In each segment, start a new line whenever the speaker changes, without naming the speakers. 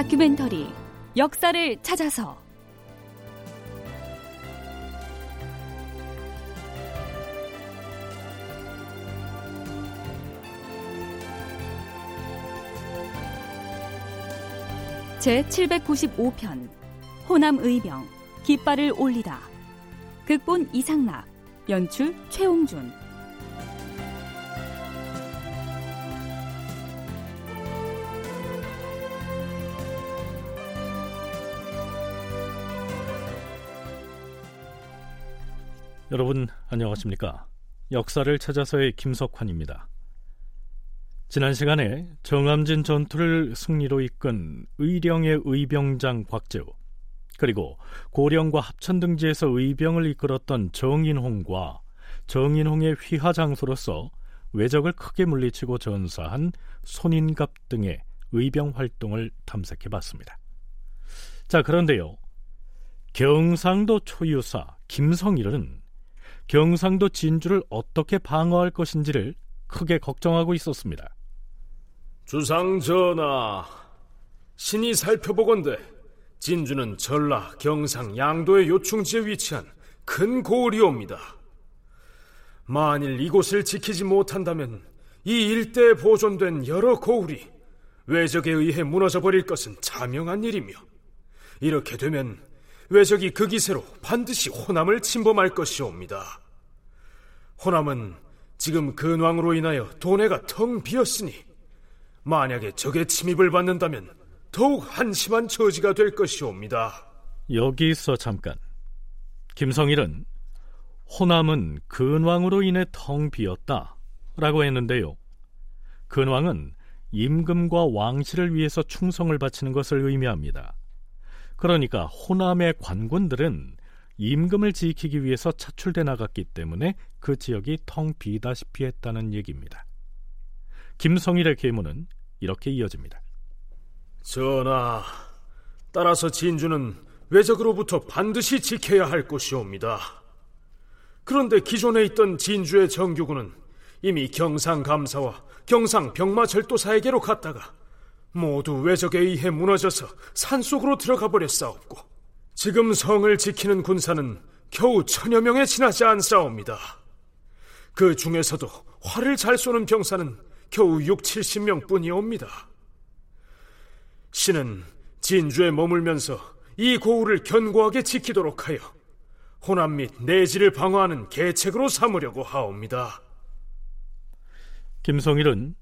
다큐멘터리 역사를 찾아서. 제 795편 호남 의병 깃발을 올리다. 극본 이상락 연출 최홍준
여러분 안녕하십니까? 역사를 찾아서의 김석환입니다. 지난 시간에 정암진 전투를 승리로 이끈 의령의 의병장 곽재우 그리고 고령과 합천 등지에서 의병을 이끌었던 정인홍과 정인홍의 휘하 장소로서 외적을 크게 물리치고 전사한 손인갑 등의 의병 활동을 탐색해 봤습니다. 자, 그런데요. 경상도 초유사 김성일은 경상도 진주를 어떻게 방어할 것인지를 크게 걱정하고 있었습니다.
주상 전하, 신이 살펴보건대 진주는 전라, 경상, 양도의 요충지에 위치한 큰 고을이옵니다. 만일 이곳을 지키지 못한다면 이 일대에 보존된 여러 고을이 외적에 의해 무너져 버릴 것은 자명한 일이며 이렇게 되면 외적이 그 기세로 반드시 호남을 침범할 것이옵니다. 호남은 지금 근왕으로 인하여 도내가 텅 비었으니 만약에 적의 침입을 받는다면 더욱 한심한 처지가 될 것이옵니다.
여기서 잠깐. 김성일은 호남은 근왕으로 인해 텅 비었다 라고 했는데요. 근왕은 임금과 왕실을 위해서 충성을 바치는 것을 의미합니다. 그러니까 호남의 관군들은 임금을 지키기 위해서 차출돼 나갔기 때문에 그 지역이 텅 비다시피 했다는 얘기입니다. 김성일의 계문은 이렇게 이어집니다.
전하, 따라서 진주는 외적으로부터 반드시 지켜야 할 것이옵니다. 그런데 기존에 있던 진주의 정규군은 이미 경상감사와 경상병마절도사에게로 갔다가 모두 외적에 의해 무너져서 산속으로 들어가 버렸사옵고 지금 성을 지키는 군사는 겨우 천여 명에 지나지 않사옵니다. 그 중에서도 활을 잘 쏘는 병사는 겨우 6, 70명 뿐이옵니다. 신은 진주에 머물면서 이 고을을 견고하게 지키도록 하여 호남 및 내지를 방어하는 계책으로 삼으려고 하옵니다.
김성일은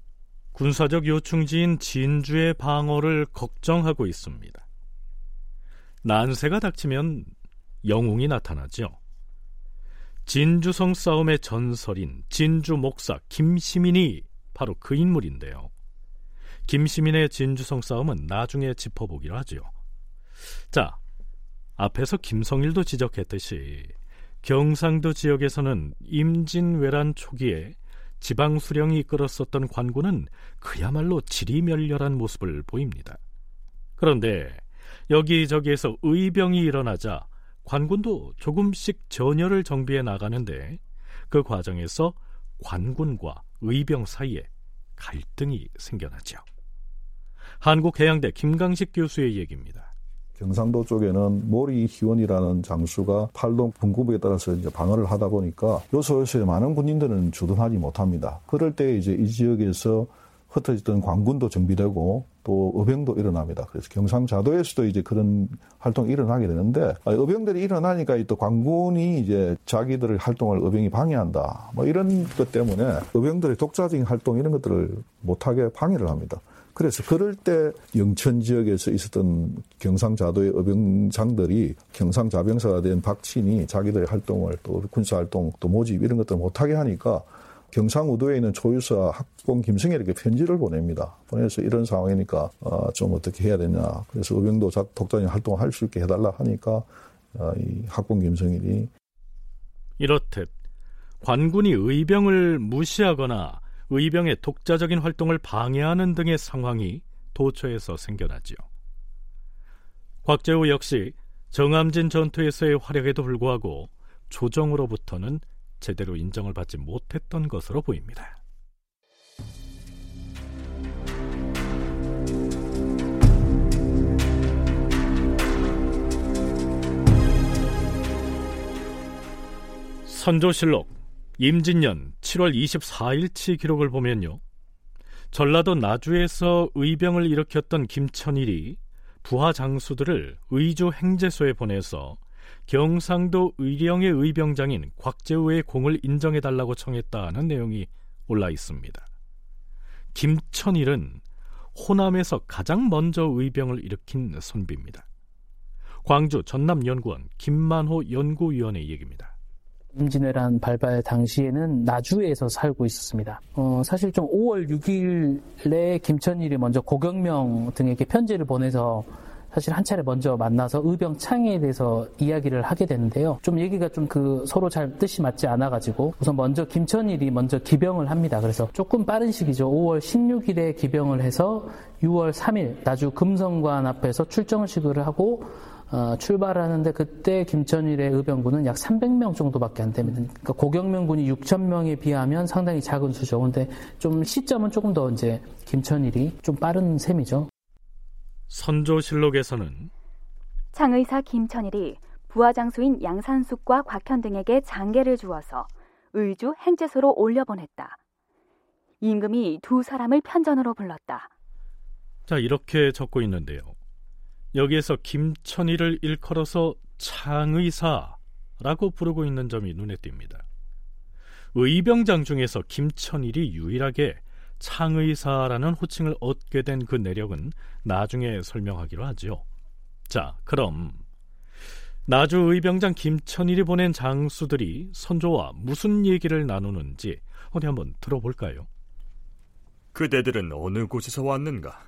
군사적 요충지인 진주의 방어를 걱정하고 있습니다. 난세가 닥치면 영웅이 나타나죠. 진주성 싸움의 전설인 진주 목사 김시민이 바로 그 인물인데요. 김시민의 진주성 싸움은 나중에 짚어보기로 하죠. 자, 앞에서 김성일도 지적했듯이 경상도 지역에서는 임진왜란 초기에 지방 수령이 이끌었었던 관군은 그야말로 지리멸렬한 모습을 보입니다. 그런데 여기저기에서 의병이 일어나자 관군도 조금씩 전열을 정비해 나가는데 그 과정에서 관군과 의병 사이에 갈등이 생겨나죠. 한국해양대 김강식 교수의 얘기입니다.
경상도 쪽에는 모리 희원이라는 장수가 팔동 분구부에 따라서 이제 방어를 하다 보니까 요소요소에 많은 군인들은 주둔하지 못합니다. 그럴 때 이제 이 지역에서 흩어졌던 관군도 정비되고 또 의병도 일어납니다. 그래서 경상자도에서도 이제 그런 활동이 일어나게 되는데 의병들이 일어나니까 또 관군이 이제 자기들의 활동을 의병이 방해한다. 뭐 이런 것 때문에 의병들의 독자적인 활동 이런 것들을 못하게 방해를 합니다. 그래서 그럴 때 영천 지역에서 있었던 경상자도의 어병장들이 경상자병사가 된 박친이 자기들의 활동을 또 군사활동 또 모집 이런 것들을 못하게 하니까 경상우도에 있는 초유사 학봉 김승일에게 편지를 보냅니다. 보내서 이런 상황이니까 어, 좀 어떻게 해야 되냐. 그래서 의병도 독단적 활동을 할 수 있게 해달라 하니까 어, 이 학봉 김승일이
이렇듯 관군이 의병을 무시하거나 의병의 독자적인 활동을 방해하는 등의 상황이 도처에서 생겨나지요. 곽재우 역시 정암진 전투에서의 활약에도 불구하고 조정으로부터는 제대로 인정을 받지 못했던 것으로 보입니다. 선조실록 임진년 7월 24일치 기록을 보면요. 전라도 나주에서 의병을 일으켰던 김천일이 부하 장수들을 의주 행제소에 보내서 경상도 의령의 의병장인 곽재우의 공을 인정해달라고 청했다는 내용이 올라 있습니다. 김천일은 호남에서 가장 먼저 의병을 일으킨 선비입니다. 광주 전남연구원 김만호 연구위원의 얘기입니다.
임진왜란 발발 당시에는 나주에서 살고 있었습니다. 어, 사실 좀 5월 6일에 김천일이 먼저 고경명 등에게 편지를 보내서 사실 한 차례 먼저 만나서 의병 창에 대해서 이야기를 하게 되는데요. 좀 얘기가 좀 그 서로 잘 뜻이 맞지 않아가지고 우선 먼저 김천일이 먼저 기병을 합니다. 그래서 조금 빠른 시기죠. 5월 16일에 기병을 해서 6월 3일 나주 금성관 앞에서 출정식을 하고 어, 출발하는데 그때 김천일의 의병군은 약 300명 정도밖에 안 됩니다. 그러니까 고경명군이 6천 명에 비하면 상당히 작은 수죠. 근데 좀 시점은 조금 더 이제 김천일이 좀 빠른 셈이죠.
선조실록에서는
창의사 김천일이 부하장수인 양산숙과 곽현 등에게 장계를 주어서 의주 행제소로 올려보냈다. 임금이 두 사람을 편전으로 불렀다.
자 이렇게 적고 있는데요. 여기에서 김천일을 일컬어서 창의사라고 부르고 있는 점이 눈에 띕니다. 의병장 중에서 김천일이 유일하게 창의사라는 호칭을 얻게 된 그 내력은 나중에 설명하기로 하죠. 자, 그럼 나주 의병장 김천일이 보낸 장수들이 선조와 무슨 얘기를 나누는지 어디 한번 들어볼까요?
그대들은 어느 곳에서 왔는가?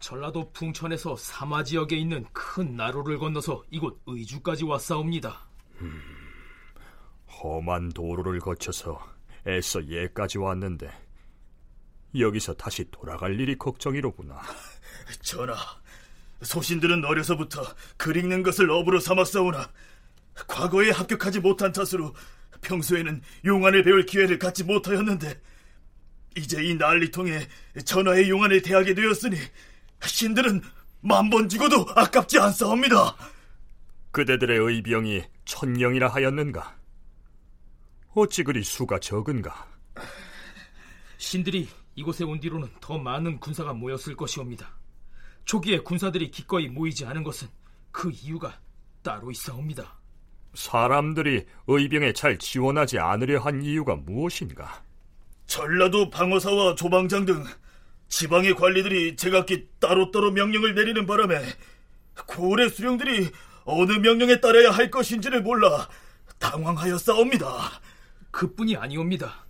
전라도 풍천에서 사마 지역에 있는 큰 나루를 건너서 이곳 의주까지 왔사옵니다. 음,
험한 도로를 거쳐서 애써 예까지 왔는데 여기서 다시 돌아갈 일이 걱정이로구나.
전하, 소신들은 어려서부터 글 읽는 것을 업으로 삼았사오나 과거에 합격하지 못한 탓으로 평소에는 용안을 배울 기회를 갖지 못하였는데 이제 이 난리 통해 전하의 용안을 대하게 되었으니 신들은 만 번 죽어도 아깝지 않사옵니다.
그대들의 의병이 천명이라 하였는가? 어찌 그리 수가 적은가?
신들이 이곳에 온 뒤로는 더 많은 군사가 모였을 것이옵니다. 초기에 군사들이 기꺼이 모이지 않은 것은 그 이유가 따로 있사옵니다.
사람들이 의병에 잘 지원하지 않으려 한 이유가 무엇인가?
전라도 방어사와 조방장 등 지방의 관리들이 제각기 따로따로 명령을 내리는 바람에 고래 수령들이 어느 명령에 따라야 할 것인지를 몰라 당황하였사옵니다.
그뿐이 아니옵니다.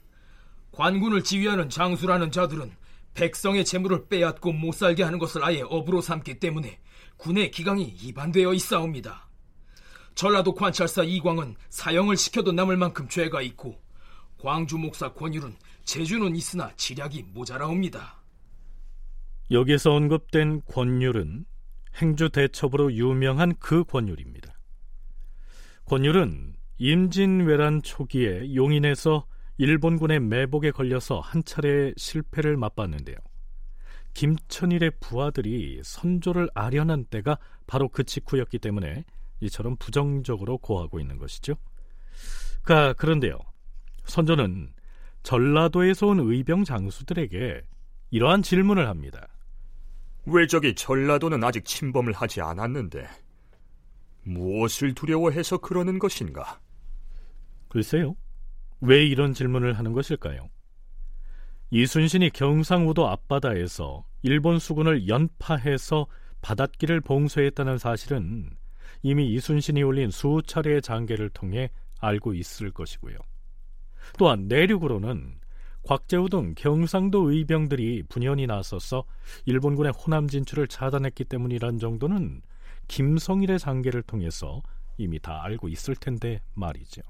관군을 지휘하는 장수라는 자들은 백성의 재물을 빼앗고 못 살게 하는 것을 아예 업으로 삼기 때문에 군의 기강이 이반되어 있사옵니다. 전라도 관찰사 이광은 사형을 시켜도 남을 만큼 죄가 있고 광주 목사 권율은 재주는 있으나 지략이 모자라옵니다.
여기서 언급된 권율은 행주 대첩으로 유명한 그 권율입니다. 권율은 임진왜란 초기에 용인에서 일본군의 매복에 걸려서 한 차례 실패를 맛봤는데요. 김천일의 부하들이 선조를 아련한 때가 바로 그 직후였기 때문에 이처럼 부정적으로 고하고 있는 것이죠. 그 그런데요. 선조는 전라도에서 온 의병 장수들에게 이러한 질문을 합니다.
왜 저기 전라도는 아직 침범을 하지 않았는데 무엇을 두려워해서 그러는 것인가?
글쎄요. 왜 이런 질문을 하는 것일까요? 이순신이 경상우도 앞바다에서 일본 수군을 연파해서 바닷길을 봉쇄했다는 사실은 이미 이순신이 올린 수차례의 장계를 통해 알고 있을 것이고요. 또한 내륙으로는 곽재우 등 경상도 의병들이 분연히 나서서 일본군의 호남 진출을 차단했기 때문이란 정도는 김성일의 장계를 통해서 이미 다 알고 있을 텐데 말이죠.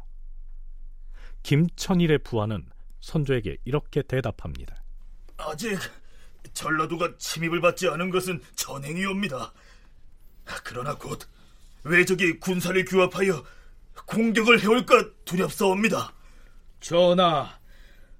김천일의 부하는 선조에게 이렇게 대답합니다.
아직 전라도가 침입을 받지 않은 것은 전행이옵니다. 그러나 곧 외적이 군사를 규합하여 공격을 해올까 두렵사옵니다.
전하,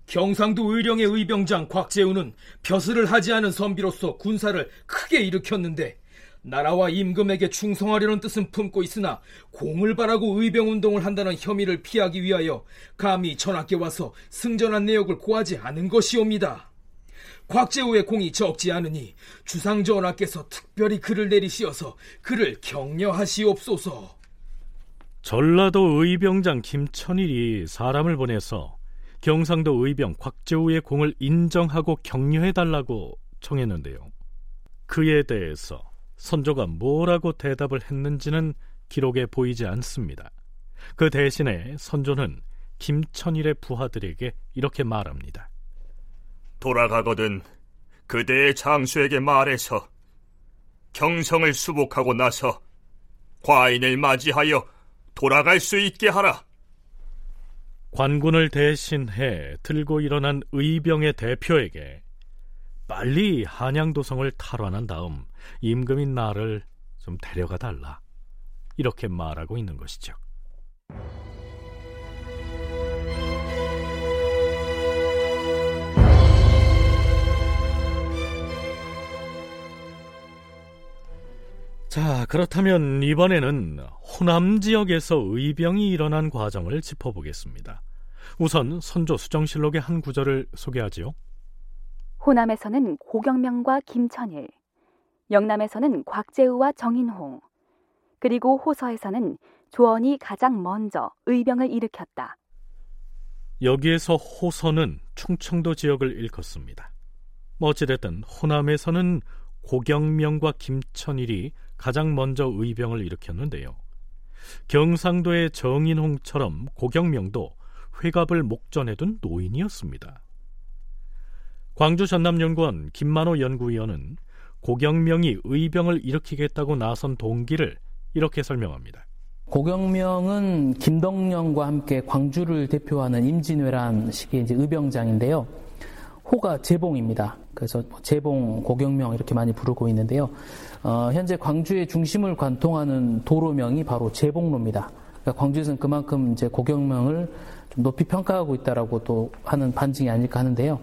경상도 의령의 의병장 곽재우는 벼슬을 하지 않은 선비로서 군사를 크게 일으켰는데 나라와 임금에게 충성하려는 뜻은 품고 있으나 공을 바라고 의병운동을 한다는 혐의를 피하기 위하여 감히 전하께 와서 승전한 내역을 고하지 않은 것이옵니다. 곽재우의 공이 적지 않으니 주상 전하께서 특별히 그를 내리시어서 그를 격려하시옵소서.
전라도 의병장 김천일이 사람을 보내서 경상도 의병 곽재우의 공을 인정하고 격려해달라고 청했는데요. 그에 대해서 선조가 뭐라고 대답을 했는지는 기록에 보이지 않습니다. 그 대신에 선조는 김천일의 부하들에게 이렇게 말합니다.
돌아가거든 그대의 장수에게 말해서 경성을 수복하고 나서 과인을 맞이하여 돌아갈 수 있게 하라.
관군을 대신해 들고 일어난 의병의 대표에게 빨리 한양도성을 탈환한 다음 임금인 나를 좀 데려가 달라. 이렇게 말하고 있는 것이죠. 자, 그렇다면 이번에는 호남 지역에서 의병이 일어난 과정을 짚어보겠습니다. 우선 선조 수정실록의 한 구절을 소개하지요.
호남에서는 고경명과 김천일, 영남에서는 곽재우와 정인홍, 그리고 호서에서는 조원이 가장 먼저 의병을 일으켰다.
여기에서 호서는 충청도 지역을 일컫습니다. 어찌됐든 호남에서는 고경명과 김천일이 가장 먼저 의병을 일으켰는데요. 경상도의 정인홍처럼 고경명도 회갑을 목전에 둔 노인이었습니다. 광주 전남연구원 김만호 연구위원은 고경명이 의병을 일으키겠다고 나선 동기를 이렇게 설명합니다.
고경명은 김덕령과 함께 광주를 대표하는 임진왜란 시기의 이제 의병장인데요. 호가 재봉입니다. 그래서 뭐 재봉, 고경명 이렇게 많이 부르고 있는데요. 어, 현재 광주의 중심을 관통하는 도로명이 바로 재봉로입니다. 그러니까 광주에서는 그만큼 이제 고경명을 좀 높이 평가하고 있다라고 또 하는 반증이 아닐까 하는데요.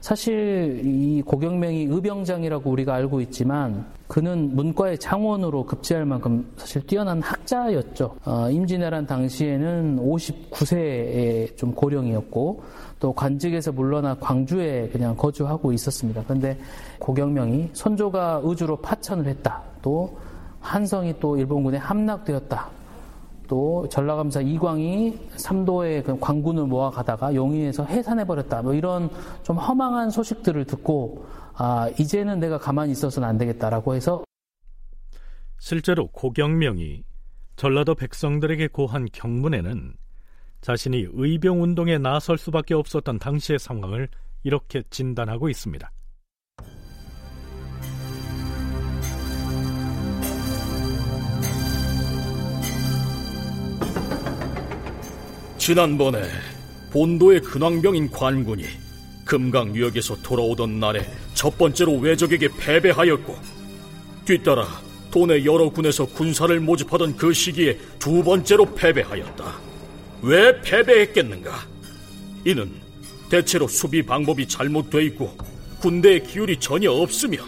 사실 이 고경명이 의병장이라고 우리가 알고 있지만 그는 문과의 장원으로 급제할 만큼 사실 뛰어난 학자였죠. 어, 임진왜란 당시에는 59세의 좀 고령이었고 또 관직에서 물러나 광주에 그냥 거주하고 있었습니다. 그런데 고경명이 선조가 의주로 파천을 했다. 또 한성이 또 일본군에 함락되었다. 또 전라감사 이광이 삼도의 그 광군을 모아가다가 용인에서 해산해버렸다. 뭐 이런 좀 허망한 소식들을 듣고 아 이제는 내가 가만히 있어서는 안 되겠다라고 해서
실제로 고경명이 전라도 백성들에게 고한 경문에는 자신이 의병 운동에 나설 수밖에 없었던 당시의 상황을 이렇게 진단하고 있습니다.
지난번에 본도의 근왕병인 관군이 금강유역에서 돌아오던 날에 첫 번째로 외적에게 패배하였고 뒤따라 도내 여러 군에서 군사를 모집하던 그 시기에 두 번째로 패배하였다. 왜 패배했겠는가? 이는 대체로 수비 방법이 잘못돼 있고 군대의 기율이 전혀 없으며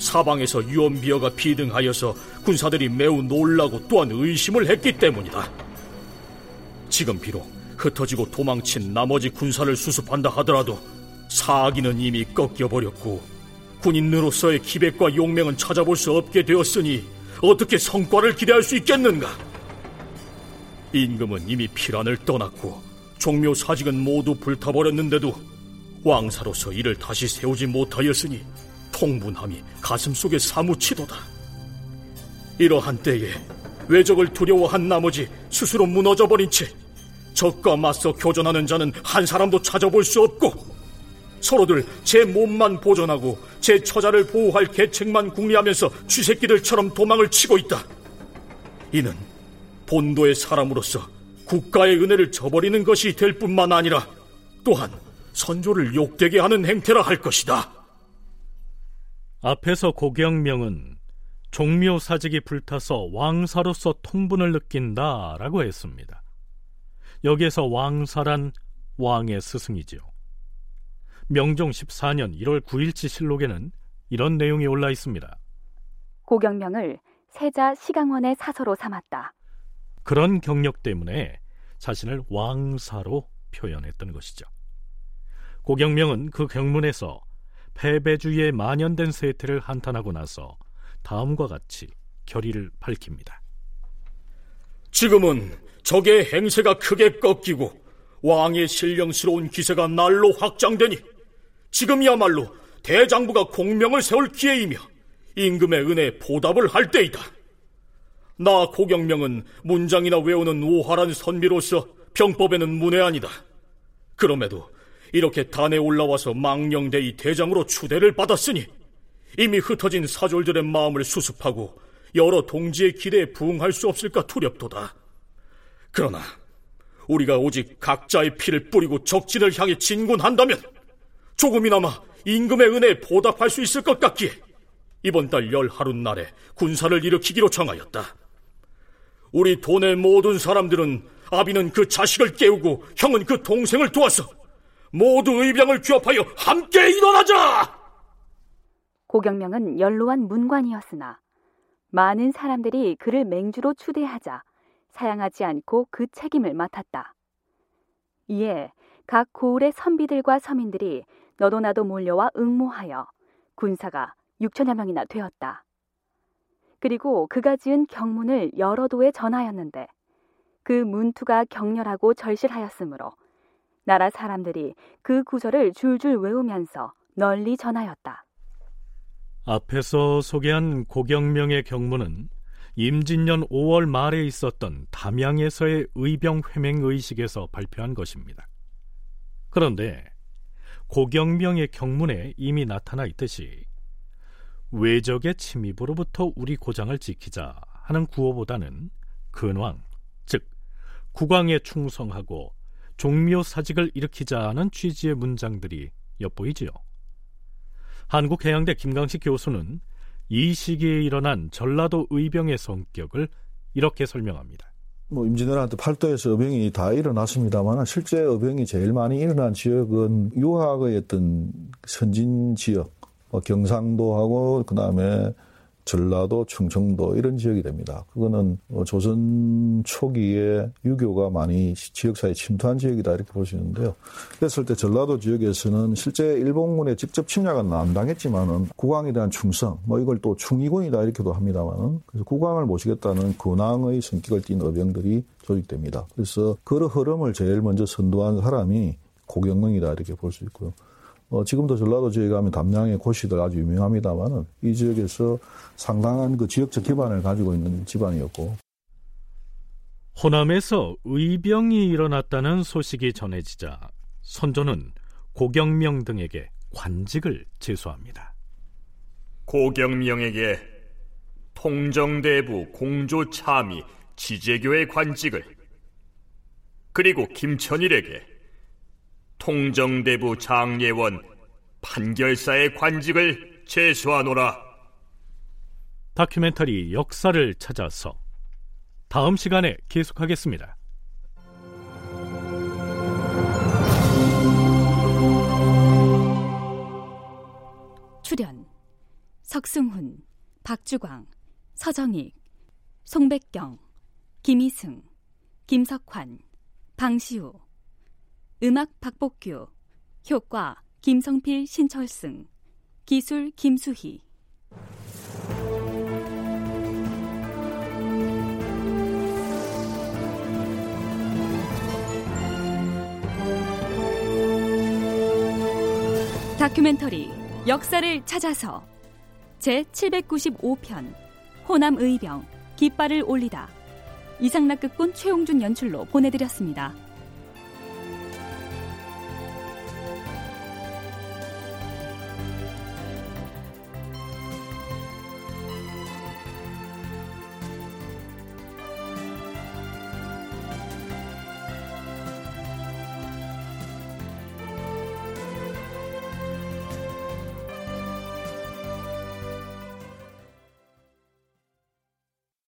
사방에서 유언비어가 비등하여서 군사들이 매우 놀라고 또한 의심을 했기 때문이다. 지금 비록 흩어지고 도망친 나머지 군사를 수습한다 하더라도 사기는 이미 꺾여버렸고 군인으로서의 기백과 용맹은 찾아볼 수 없게 되었으니 어떻게 성과를 기대할 수 있겠는가? 임금은 이미 피란을 떠났고 종묘 사직은 모두 불타버렸는데도 왕사로서 이를 다시 세우지 못하였으니 통분함이 가슴속에 사무치도다. 이러한 때에 외적을 두려워한 나머지 스스로 무너져버린 채 적과 맞서 교전하는 자는 한 사람도 찾아볼 수 없고 서로들 제 몸만 보존하고 제 처자를 보호할 계책만 궁리하면서 쥐새끼들처럼 도망을 치고 있다. 이는 본도의 사람으로서 국가의 은혜를 저버리는 것이 될 뿐만 아니라 또한 선조를 욕되게 하는 행태라 할 것이다.
앞에서 고경명은 종묘 사직이 불타서 왕사로서 통분을 느낀다 라고 했습니다. 여기에서 왕사란 왕의 스승이지요. 명종 14년 1월 9일치 실록에는 이런 내용이 올라 있습니다.
고경명을 세자 시강원의 사서로 삼았다.
그런 경력 때문에 자신을 왕사로 표현했던 것이죠. 고경명은 그 경문에서 패배주의에 만연된 세태를 한탄하고 나서 다음과 같이 결의를 밝힙니다.
지금은 적의 행세가 크게 꺾이고 왕의 신령스러운 기세가 날로 확장되니 지금이야말로 대장부가 공명을 세울 기회이며 임금의 은혜에 보답을 할 때이다. 나 고경명은 문장이나 외우는 우활한 선비로서 병법에는 문외아니다. 그럼에도 이렇게 단에 올라와서 망령대의 대장으로 추대를 받았으니 이미 흩어진 사졸들의 마음을 수습하고 여러 동지의 기대에 부응할 수 없을까 두렵도다. 그러나 우리가 오직 각자의 피를 뿌리고 적진을 향해 진군한다면 조금이나마 임금의 은혜에 보답할 수 있을 것 같기에 이번 달 열하루 날에 군사를 일으키기로 정하였다. 우리 돈의 모든 사람들은 아비는 그 자식을 깨우고 형은 그 동생을 도와서 모두 의병을 규합하여 함께 일어나자!
고경명은 연로한 문관이었으나 많은 사람들이 그를 맹주로 추대하자 사양하지 않고 그 책임을 맡았다. 이에 각 고을의 선비들과 서민들이 너도 나도 몰려와 응모하여 군사가 6천여 명이나 되었다. 그리고 그가 지은 경문을 여러 도에 전하였는데 그 문투가 격렬하고 절실하였으므로 나라 사람들이 그 구절을 줄줄 외우면서 널리 전하였다.
앞에서 소개한 고경명의 경문은 임진년 5월 말에 있었던 담양에서의 의병 회맹 의식에서 발표한 것입니다. 그런데 고경명의 경문에 이미 나타나 있듯이 외적의 침입으로부터 우리 고장을 지키자 하는 구호보다는 근왕, 즉 국왕에 충성하고 종묘 사직을 일으키자는 취지의 문장들이 엿보이지요. 한국해양대 김강식 교수는 이 시기에 일어난 전라도 의병의 성격을 이렇게 설명합니다.
뭐 임진왜란때 팔도에서 의병이 다 일어났습니다만 실제 의병이 제일 많이 일어난 지역은 유학의 어떤 선진 지역, 뭐 경상도하고 그 다음에 전라도, 충청도 이런 지역이 됩니다. 그거는 뭐 조선 초기에 유교가 많이 지역사회에 침투한 지역이다 이렇게 볼 수 있는데요. 그랬을 때 전라도 지역에서는 실제 일본군의 직접 침략은 안 당했지만은 국왕에 대한 충성, 뭐 이걸 또 충의군이다 이렇게도 합니다만은 그래서 국왕을 모시겠다는 근왕의 성격을 띈 어병들이 조직됩니다. 그래서 그 흐름을 제일 먼저 선도한 사람이 고경명이다 이렇게 볼 수 있고요. 어, 지금도 전라도 지역에 가면 담양의 고시들 아주 유명합니다만은 이 지역에서 상당한 그 지역적 기반을 가지고 있는 집안이었고
호남에서 의병이 일어났다는 소식이 전해지자 선조는 고경명 등에게 관직을 제수합니다.
고경명에게 통정대부 공조참의 지제교의 관직을 그리고 김천일에게 통정대부 장예원 판결사의 관직을 제수하노라.
다큐멘터리 역사를 찾아서 다음 시간에 계속하겠습니다.
출연 석승훈, 박주광, 서정익, 송백경, 김희승, 김석환, 방시우 음악 박복규, 효과 김성필 신철승, 기술 김수희. 다큐멘터리 역사를 찾아서 제 795편 호남 의병 깃발을 올리다 이상락극본 최용준 연출로 보내드렸습니다.